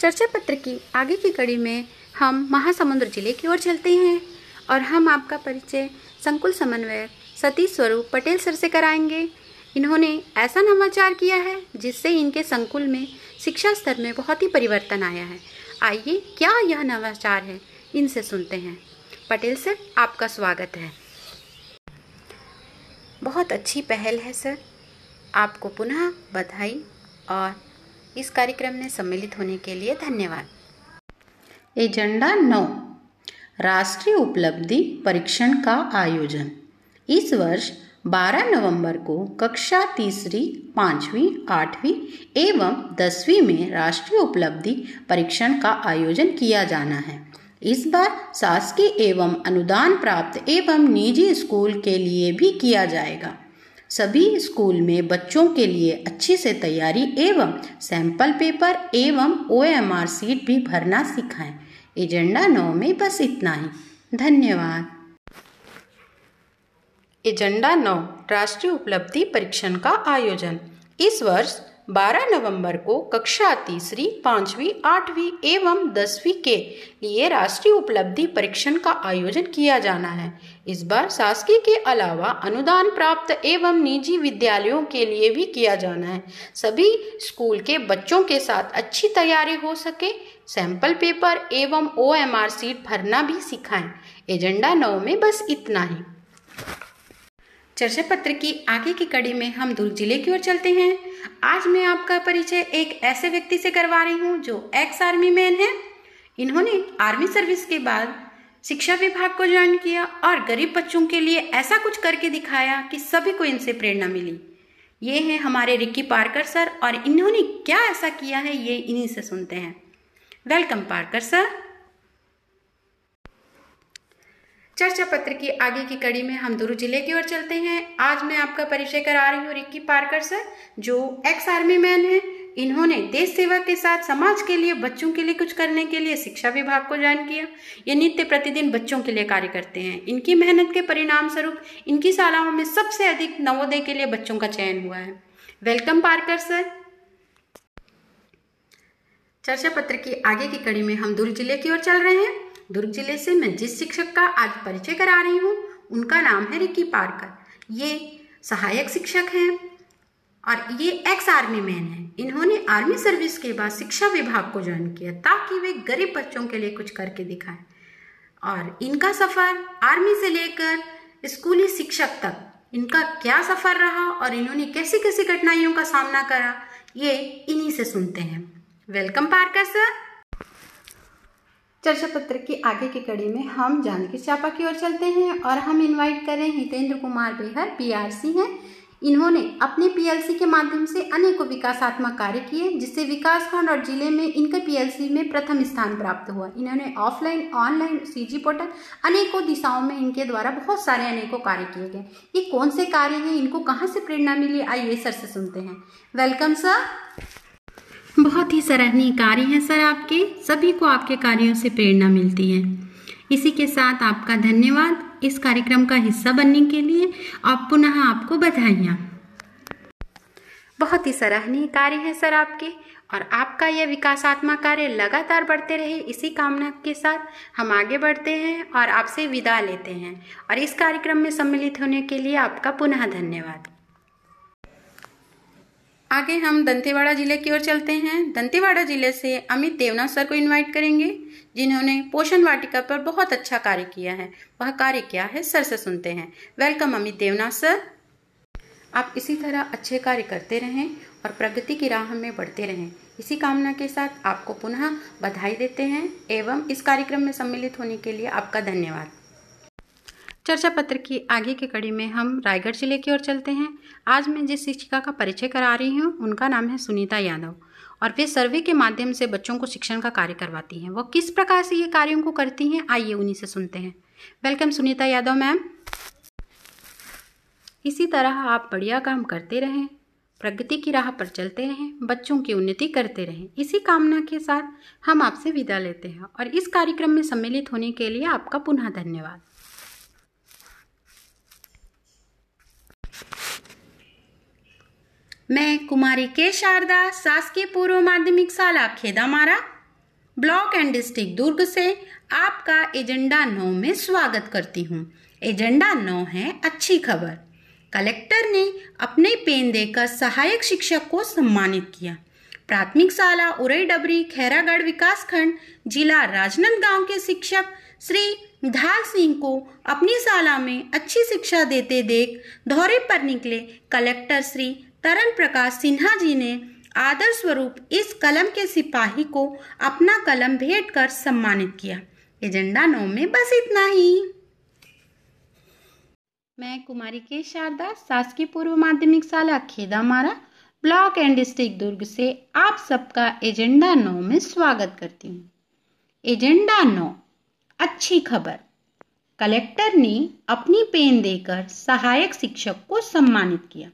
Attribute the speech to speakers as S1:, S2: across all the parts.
S1: चर्चा पत्र की आगे की कड़ी में हम महासमुंद ज़िले की ओर चलते हैं और हम आपका परिचय संकुल समन्वयक सतीश स्वरूप पटेल सर से कराएँगे। इन्होंने ऐसा नवाचार किया है, जिससे इनके संकुल में शिक्षा स्तर में बहुत ही परिवर्तन आया है। आइए, क्या यह नवाचार है? इनसे सुनते हैं। पटेल सर, आपका स्वागत है। बहुत अच्छी पहल है, सर। आपको पुनः बधाई और इस कार्यक्रम में सम्मिलित होने के लिए धन्यवाद।
S2: एजेंडा नौ, राष्ट्रीय उपलब्धि परीक्षण का आयोजन। इस वर्ष 12 नवंबर को कक्षा तीसरी, पांचवी, आठवीं एवं दसवीं में राष्ट्रीय उपलब्धि परीक्षण का आयोजन किया जाना है। इस बार शासकीय एवं अनुदान प्राप्त एवं निजी स्कूल के लिए भी किया जाएगा। सभी स्कूल में बच्चों के लिए अच्छी से तैयारी एवं सैंपल पेपर एवं ओ एम आर सीट भी भरना सिखाएँ। एजेंडा नौ में बस इतना ही। धन्यवाद।
S3: एजेंडा नौ, राष्ट्रीय उपलब्धि परीक्षण का आयोजन। इस वर्ष 12 नवंबर को कक्षा तीसरी, पांचवी, आठवीं एवं दसवीं के लिए राष्ट्रीय उपलब्धि परीक्षण का आयोजन किया जाना है। इस बार शासकीय के अलावा अनुदान प्राप्त एवं निजी विद्यालयों के लिए भी किया जाना है। सभी स्कूल के बच्चों के साथ अच्छी तैयारी हो सके, सैंपल पेपर एवं ओ एम आर सीट भरना भी सिखाएँ। एजेंडा नौ में बस इतना ही।
S1: चर्चा पत्र की आगे की कड़ी में हम दुर्ग ज़िले की ओर चलते हैं। आज मैं आपका परिचय एक ऐसे व्यक्ति से करवा रही हूँ जो एक्स आर्मी मैन है। इन्होंने आर्मी सर्विस के बाद शिक्षा विभाग को ज्वाइन किया और गरीब बच्चों के लिए ऐसा कुछ करके दिखाया कि सभी को इनसे प्रेरणा मिली। ये हैं हमारे रिक्की पार्कर सर और इन्होंने क्या ऐसा किया है ये इन्हीं से सुनते हैं। Welcome Parker sir. चर्चा पत्र की आगे की कड़ी में हम दुरु ज़िले की ओर चलते हैं। आज मैं आपका परिचय करा रही हूँ रिक्की पार्कर सर, जो एक्स आर्मी मैन है। इन्होंने देश सेवा के साथ समाज के लिए, बच्चों के लिए, कुछ करने के लिए शिक्षा विभाग को ज्वाइन किया। ये नित्य प्रतिदिन बच्चों के लिए कार्य करते हैं। इनकी मेहनत के परिणाम स्वरूप इनकी शालाओं में सबसे अधिक नवोदय के लिए बच्चों का चयन हुआ है। Welcome Parker sir. चर्चा पत्र की आगे की कड़ी में हम दुर्ग ज़िले की ओर चल रहे हैं। दुर्ग ज़िले से मैं जिस शिक्षक का आज परिचय करा रही हूँ, उनका नाम है रिकी पार्कर। ये सहायक शिक्षक हैं। और ये एक्स आर्मी मैन है। इन्होंने आर्मी सर्विस के बाद शिक्षा विभाग को ज्वाइन किया ताकि वे गरीब बच्चों के लिए कुछ करके दिखाएँ। और इनका सफ़र आर्मी से लेकर स्कूली शिक्षक तक, इनका क्या सफ़र रहा और इन्होंने कैसी कैसी कठिनाइयों का सामना करा, ये इन्हीं से सुनते हैं। वेलकम पार्कर सर चर्चा पत्र की आगे की कड़ी में हम जानकी चापा की ओर चलते हैं और हम इनवाइट कर हितेंद्र कुमार बेहर पीआरसी हैं। इन्होंने अपने पीएलसी के माध्यम से अनेकों विकासात्मक कार्य किए, जिससे विकासखंड और ज़िले में इनके पीएलसी में प्रथम स्थान प्राप्त हुआ। इन्होंने ऑफलाइन, ऑनलाइन, सीजी पोर्टल, अनेकों दिशाओं में इनके द्वारा बहुत सारे अनेकों कार्य किए गए। ये कौन से कार्य हैं, इनको कहाँ से प्रेरणा मिली, आइए सर से सुनते हैं। Welcome sir.
S2: बहुत ही सराहनीय कार्य हैं सर आपके। सभी को आपके कार्यों से प्रेरणा मिलती है। इसी के साथ आपका धन्यवाद। इस कार्यक्रम का हिस्सा बनने के लिए आप पुनः आपको बधाइयाँ।
S1: बहुत ही सराहनीय कार्य है सर आपके, और आपका यह विकासात्मक कार्य लगातार बढ़ते रहे, इसी कामना के साथ हम आगे बढ़ते हैं और आपसे विदा लेते हैं। और इस कार्यक्रम में सम्मिलित होने के लिए आपका पुनः धन्यवाद। आगे हम दंतेवाड़ा ज़िले की ओर चलते हैं। दंतेवाड़ा ज़िले से अमित देवना सर को इनवाइट करेंगे, जिन्होंने पोषण वाटिका पर बहुत अच्छा कार्य किया है। वह कार्य क्या है, सर से सुनते हैं। वेलकम अमित देवना सर। आप इसी तरह अच्छे कार्य करते रहें और प्रगति की राह में बढ़ते रहें। इसी कामना के साथ आपको पुनः बधाई देते हैं, एवं इस कार्यक्रम में सम्मिलित होने के लिए आपका धन्यवाद। चर्चा पत्र की आगे की कड़ी में हम रायगढ़ ज़िले की ओर चलते हैं। आज मैं जिस शिक्षिका का परिचय करा रही हूँ, उनका नाम है सुनीता यादव और वे सर्वे के माध्यम से बच्चों को शिक्षण का कार्य करवाती हैं। वो किस प्रकार से ये कार्यों को करती हैं, आइए उन्हीं से सुनते हैं। Welcome Sunita Yadav ma'am. इसी तरह आप बढ़िया काम करते रहें, प्रगति की राह पर चलते रहें, बच्चों की उन्नति करते रहें। इसी कामना के साथ हम आपसे विदा लेते हैं और इस कार्यक्रम में सम्मिलित होने के लिए आपका पुनः धन्यवाद।
S4: मैं कुमारी के शारदा, शासकीय पूर्व माध्यमिक शाला Khedamara,
S1: block and district Durg से आपका एजेंडा नौ में स्वागत करती हूँ। एजेंडा नौ है अच्छी खबर। कलेक्टर ने अपने पेन देकर सहायक शिक्षक को सम्मानित किया। प्राथमिक शाला उरई डबरी, खैरागढ़ विकास खंड, जिला राजनांदगांव के शिक्षक श्री धाल सिंह को अपनी शाला में अच्छी शिक्षा देते देख दौरे पर निकले कलेक्टर श्री तरन प्रकाश सिन्हा जी ने आदर स्वरूप इस कलम के सिपाही को अपना कलम भेंट कर सम्मानित किया। एजेंडा नौ में बस इतना ही। मैं कुमारी के शारदा, शासकीय पूर्व माध्यमिक शाला, खेदा मारा, ब्लॉक एंड डिस्ट्रिक्ट दुर्ग से आप सबका एजेंडा नौ में स्वागत करती हूँ। एजेंडा नौ, अच्छी खबर। कलेक्टर ने अपनी पेन देकर सहायक शिक्षक को सम्मानित किया।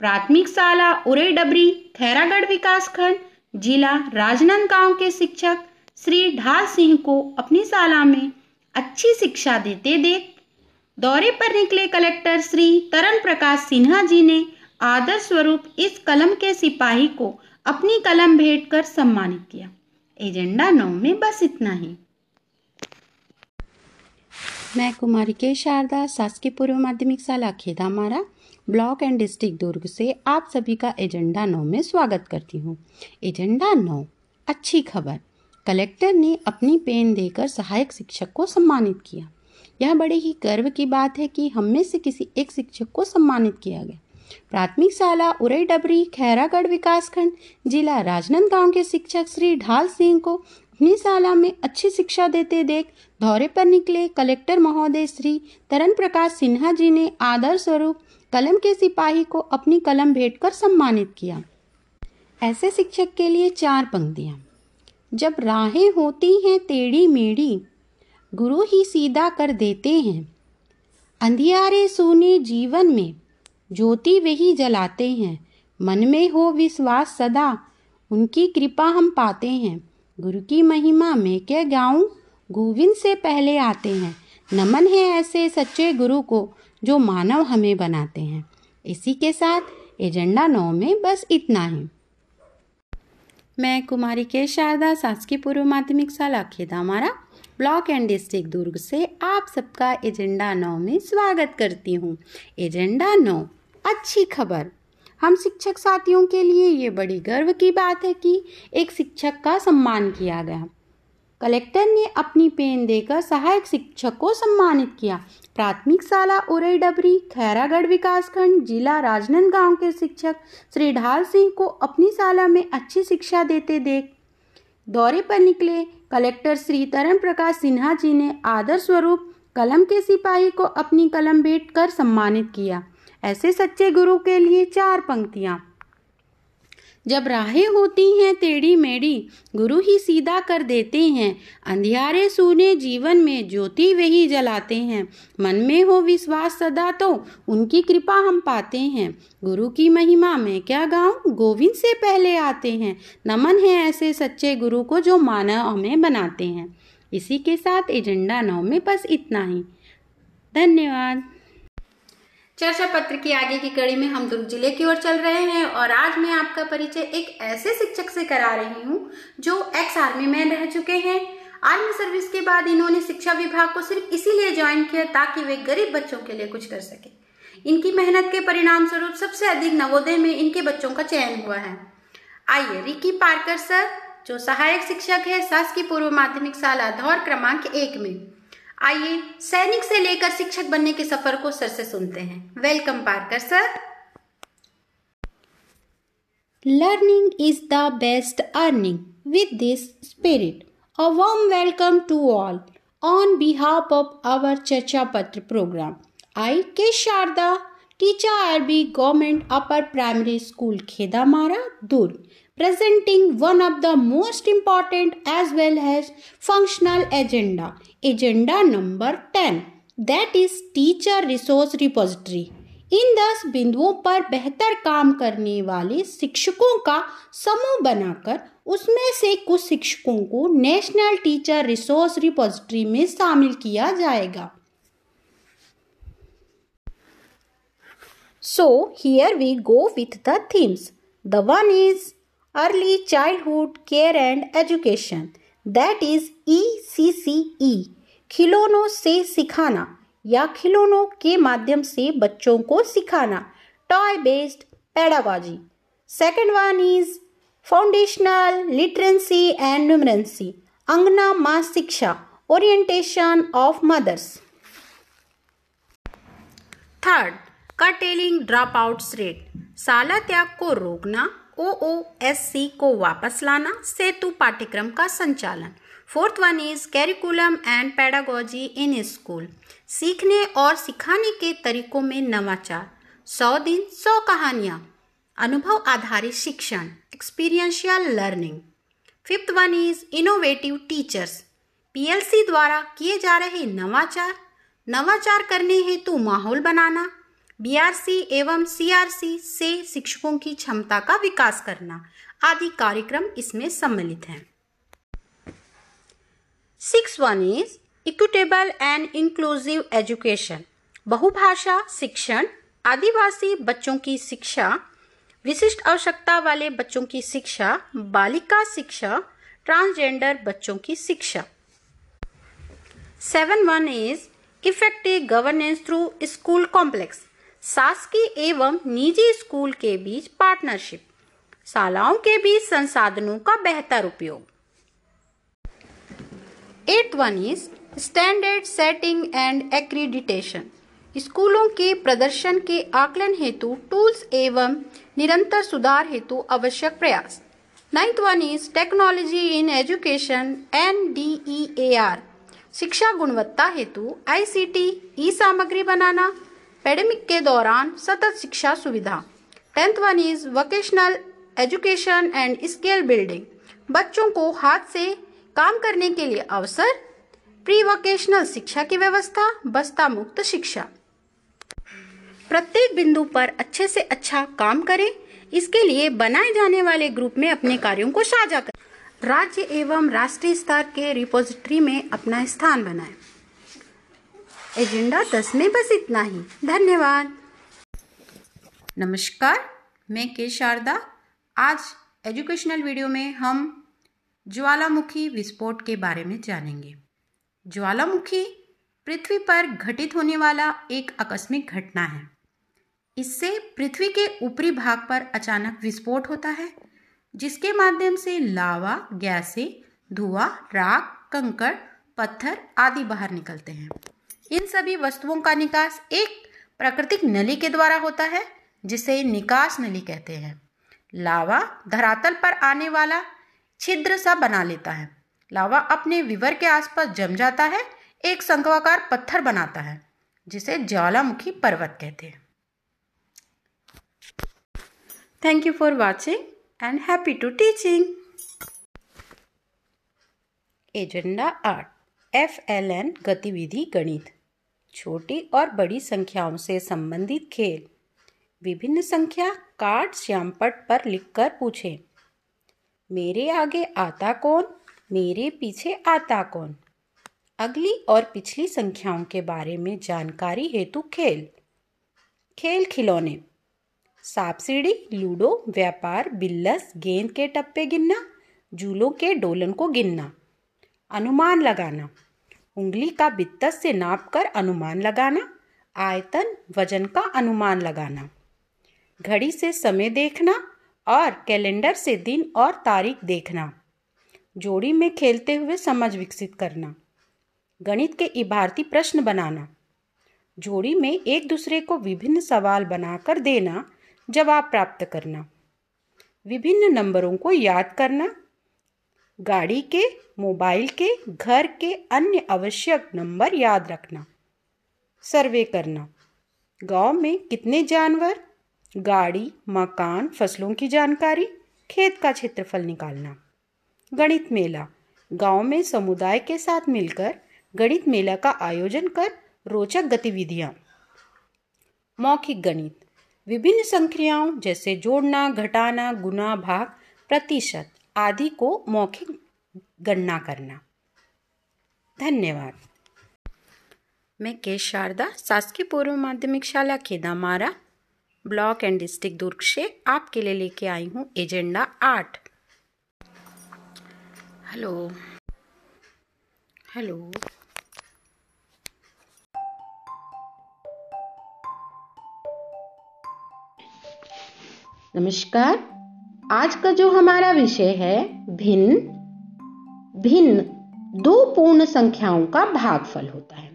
S1: प्राथमिक शाला उरे डबरी खैरागढ़ विकास खंड, जिला राजनांदगांव के शिक्षक श्री ढाल सिंह को अपनी शाला में अच्छी शिक्षा देते देख दौरे पर निकले कलेक्टर श्री तरन प्रकाश सिन्हा जी ने आदर स्वरूप इस कलम के सिपाही को अपनी कलम भेंट कर सम्मानित किया। एजेंडा नौ में बस इतना ही। मैं कुमारी के शारदा, शासकीय पूर्व माध्यमिक शाला, Khedamara. Block and district Durg से आप सभी का एजेंडा नौ में स्वागत करती हूँ। एजेंडा नौ, अच्छी खबर। कलेक्टर ने अपनी पेन देकर सहायक शिक्षक को सम्मानित किया। यह बड़े ही गर्व की बात है कि हम में से किसी एक शिक्षक को सम्मानित किया गया। प्राथमिक शाला उरई डबरी खैरागढ़ विकासखंड, जिला राजनांदगांव के शिक्षक श्री ढाल सिंह को अपनी शाला में अच्छी शिक्षा देते देख दौरे पर निकले कलेक्टर महोदय श्री तरन प्रकाश सिन्हा जी ने आदर स्वरूप कलम के सिपाही को अपनी कलम भेंट कर सम्मानित किया। ऐसे शिक्षक के लिए चार पंक्तियाँ। जब राहें होती हैं टेढ़ी मेढ़ी, गुरु ही सीधा कर देते हैं। अंधियारे सोने जीवन में, ज्योति वही जलाते हैं। मन में हो विश्वास सदा, उनकी कृपा हम पाते हैं। गुरु की महिमा में क्या गाऊं? गोविंद से पहले आते हैं। नमन है ऐसे सच्चे गुरु को, जो मानव हमें बनाते हैं। इसी के साथ एजेंडा नौ में बस इतना ही। मैं कुमारी के शारदा शासकीय पूर्व माध्यमिक शाला, Khedamara, block and district Durg से आप सबका एजेंडा नौ में स्वागत करती हूँ। एजेंडा नौ, अच्छी खबर। हम शिक्षक साथियों के लिए ये बड़ी गर्व की बात है कि एक शिक्षक का सम्मान किया गया। कलेक्टर ने अपनी पेन देकर सहायक शिक्षक को सम्मानित किया। प्राथमिक शाला उरई डबरी खैरागढ़ विकासखंड, जिला राजनांदगांव के शिक्षक श्री ढाल सिंह को अपनी शाला में अच्छी शिक्षा देते देख दौरे पर निकले। कलेक्टर श्री तरन प्रकाश सिन्हा जी ने आदर स्वरूप कलम के सिपाही को अपनी कलम भेंट कर सम्मानित किया। ऐसे सच्चे गुरु के लिए चार पंक्तियाँ। जब राहें होती हैं टेढ़ी मेढ़ी, गुरु ही सीधा कर देते हैं। अंधियारे सूने जीवन में ज्योति वही जलाते हैं। मन में हो विश्वास सदा तो उनकी कृपा हम पाते हैं। गुरु की महिमा में क्या गाऊं? गोविंद से पहले आते हैं। नमन है ऐसे सच्चे गुरु को जो मानव हमें बनाते हैं। इसी के साथ एजेंडा नौ में बस इतना ही। धन्यवाद। चर्चा पत्र की आगे की कड़ी में हम दुर्ग ज़िले की ओर चल रहे हैं और आज मैं आपका परिचय एक ऐसे शिक्षक से करा रही हूँ जो एक्स आर्मी मैन रह चुके हैं। आर्मी सर्विस के बाद इन्होंने शिक्षा विभाग को सिर्फ़ इसीलिए ज्वाइन किया ताकि वे गरीब बच्चों के लिए कुछ कर सके। इनकी मेहनत के परिणाम स्वरूप सबसे अधिक नवोदय में इनके बच्चों का चयन हुआ है। आइए, रिकी पार्कर सर, जो सहायक शिक्षक है, शासकीय पूर्व माध्यमिक शाला धौर क्रमांक एक में। आइए सैनिक से लेकर शिक्षक बनने के सफ़र को सर से सुनते हैं। Welcome Parker sir learning is the best earning with this spirit a warm welcome to all on behalf of our चर्चा पत्र program I K Sharda teacher R B government upper primary school Khedamara Durg presenting one of the most important as well as functional agenda. Agenda number 10 that is teacher resource repository. इन दस बिंदुओं पर बेहतर काम करने वाले शिक्षकों का समूह बनाकर उसमें से कुछ शिक्षकों को नेशनल टीचर रिसोर्स रिपोजिटरी में शामिल किया जाएगा so here we go with the themes the one is early childhood care and education.
S2: E C C E खिलौनों से सिखाना या खिलौनों के माध्यम से बच्चों को सिखाना। Toy based pedagogy second one is foundational literacy and numeracy अंगना माँ शिक्षा orientation of mothers
S1: third curtailing dropouts rate. साला त्याग को रोकना ओ ओ एस सी को वापस लाना, सेतु पाठ्यक्रम का संचालन। Fourth one is curriculum and pedagogy in school. सीखने और सिखाने के तरीकों में नवाचार। सौ दिन, सौ कहानियाँ। अनुभव आधारित शिक्षण experiential learning fifth one is innovative teachers PLC द्वारा किए जा रहे नवाचार। नवाचार करने हेतु माहौल बनाना। बीआरसी एवं सीआरसी से शिक्षकों की क्षमता का विकास करना आदि कार्यक्रम इसमें सम्मिलित हैं। Six one is equitable and inclusive education बहुभाषा शिक्षण, आदिवासी बच्चों की शिक्षा, विशिष्ट आवश्यकता वाले बच्चों की शिक्षा, बालिका शिक्षा ट्रांसजेंडर बच्चों की शिक्षा। Seven one is effective governance through school complex शासकीय एवं निजी स्कूल के बीच पार्टनरशिप। शालाओं के बीच संसाधनों का बेहतर उपयोग। Eight one is standard setting and accreditation स्कूलों के प्रदर्शन के आकलन हेतु टूल्स एवं निरंतर सुधार हेतु आवश्यक प्रयास। Ninth one is technology in education N D E A R शिक्षा गुणवत्ता हेतु आईसीटी ई सामग्री बनाना पेडेमिक के दौरान सतत शिक्षा सुविधा। Tenth one is vocational education and skill building. बच्चों को हाथ से काम करने के लिए अवसर प्री वोकेशनल शिक्षा की व्यवस्था, बस्ता मुक्त शिक्षा। प्रत्येक बिंदु पर अच्छे से अच्छा काम करें। इसके लिए बनाए जाने वाले ग्रुप में अपने कार्यों को साझा करें। राज्य एवं राष्ट्रीय स्तर के रिपोजिटरी में अपना स्थान बनाएँ। एजेंडा दस में बस इतना ही। धन्यवाद।
S3: नमस्कार, मैं के शारदा। आज एजुकेशनल वीडियो में हम ज्वालामुखी विस्फोट के बारे में जानेंगे। ज्वालामुखी पृथ्वी पर घटित होने वाला एक आकस्मिक घटना है। इससे पृथ्वी के ऊपरी भाग पर अचानक विस्फोट होता है, जिसके माध्यम से लावा, गैसें, धुआँ, राख कंकड़ पत्थर आदि बाहर निकलते हैं। इन सभी वस्तुओं का निकास एक प्राकृतिक नली के द्वारा होता है, जिसे निकास नली कहते हैं। लावा धरातल पर आने वाला छिद्र सा बना लेता है। लावा अपने विवर के आसपास जम जाता है, एक शंखवाकार पत्थर बनाता है, जिसे ज्वालामुखी पर्वत कहते हैं। Thank you for watching and happy to teaching agenda art F L N गतिविधि गणित। छोटी और बड़ी संख्याओं से संबंधित खेल। विभिन्न संख्या कार्ड श्यामपट पर लिखकर पूछें। मेरे आगे आता कौन? मेरे पीछे आता कौन? अगली और पिछली संख्याओं के बारे में जानकारी हेतु खेल। खेल खिलौने। सांप सीढ़ी लूडो, व्यापार, बिल्लस, गेंद के टप्पे गिनना झूलों के डोलन को गिनना। अनुमान लगाना। उंगली का बित्तस से नाप कर अनुमान लगाना, आयतन वज़न का अनुमान लगाना। घड़ी से समय देखना और कैलेंडर से दिन और तारीख देखना। जोड़ी में खेलते हुए समझ विकसित करना। गणित के इबारती प्रश्न बनाना। जोड़ी में एक दूसरे को विभिन्न सवाल बनाकर देना, जवाब प्राप्त करना। विभिन्न नंबरों को याद करना गाड़ी के, मोबाइल के, घर के अन्य आवश्यक नंबर याद रखना। सर्वे करना। गाँव में कितने जानवर? गाड़ी, मकान, फ़सलों की जानकारी, खेत का क्षेत्रफल निकालना। गणित मेला। गाँव में समुदाय के साथ मिलकर गणित मेला का आयोजन कर रोचक गतिविधियाँ। मौखिक गणित। विभिन्न संख्याओं जैसे जोड़ना, घटाना, गुना, भाग, प्रतिशत। आदि को मौखिक गणना करना। धन्यवाद। मैं के शारदा शासकीय पूर्व माध्यमिक शाला Khedamara block and district Durg से आपके लिए लेके आई हूँ एजेंडा आठ। हेलो।
S1: हेलो।
S2: नमस्कार। आज का जो हमारा विषय है, भिन्न भिन्न, दो पूर्ण संख्याओं का भागफल होता है।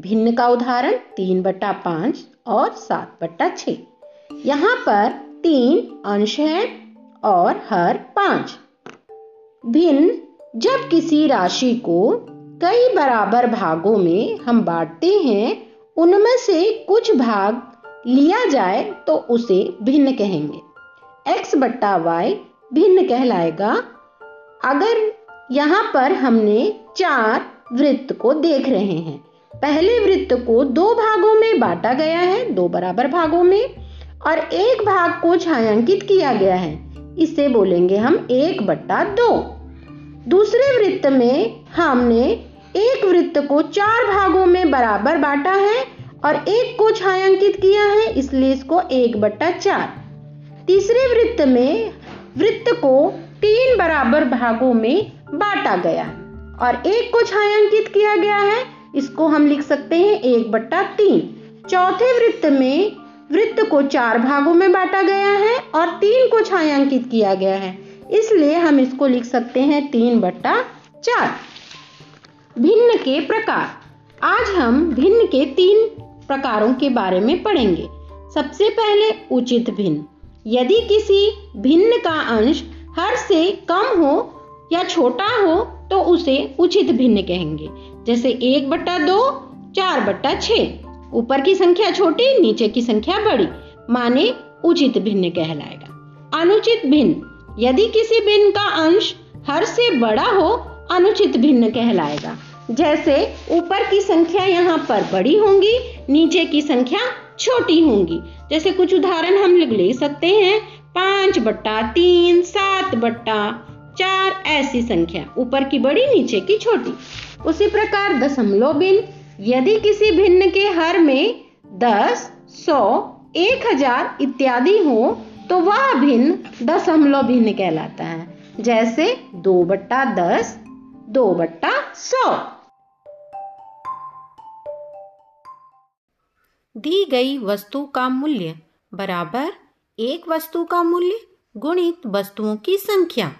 S2: भिन्न का उदाहरण तीन बट्टा पाँच और सात बट्टा छ यहाँ पर तीन अंश है और हर पाँच। भिन्न, जब किसी राशि को कई बराबर भागों में हम बांटते हैं, उनमें से कुछ भाग लिया जाए तो उसे भिन्न कहेंगे। X बट्टा वाई भिन्न कहलाएगा। अगर यहाँ पर हमने चार वृत्त को देख रहे हैं, पहले वृत्त को दो भागों में बांटा गया है, दो बराबर भागों में, और एक भाग को छायांकित किया गया है। इसे बोलेंगे हम एक बट्टा दो। दूसरे वृत्त में हमने एक वृत्त को चार भागों में बराबर बांटा है और एक को छायांकित किया है, इसलिए इसको एक बट्टा चार। तीसरे वृत्त में वृत्त को तीन बराबर भागों में बांटा गया और एक को छायांकित किया गया है। इसको हम लिख सकते हैं एक बट्टा तीन। चौथे वृत्त में वृत्त को चार भागों में बांटा गया है और तीन को छायांकित किया गया है। इसलिए हम इसको लिख सकते हैं तीन बट्टा चार। भिन्न के प्रकार। आज हम भिन्न के तीन प्रकारों के बारे में पढ़ेंगे। सबसे पहले उचित भिन्न। यदि किसी भिन्न का अंश हर से कम हो या छोटा हो तो उसे उचित भिन्न कहेंगे। जैसे एक बट्टा दो, चार बट्टा छ ऊपर की संख्या छोटी, नीचे की संख्या बड़ी। माने उचित भिन्न कहलाएगा। अनुचित भिन्न। यदि किसी भिन्न का अंश हर से बड़ा हो, अनुचित भिन्न कहलाएगा। जैसे ऊपर की संख्या यहाँ पर बड़ी होंगी, नीचे की संख्या छोटी होंगी। जैसे कुछ उदाहरण हम ले सकते हैं। पाँच बट्टा तीन, सात बट्टा चार, ऐसी संख्या। ऊपर की बड़ी, नीचे की छोटी। उसी प्रकार दशमलव भिन्न। यदि किसी भिन्न के हर में दस, सौ, एक हज़ार इत्यादि हो तो वह भिन्न दशमलव भिन्न कहलाता है। जैसे दो बट्टा दस, दो बट्टा सौ।
S1: दी गई वस्तु का मूल्य बराबर एक वस्तु का मूल्य गुणित वस्तुओं की संख्या।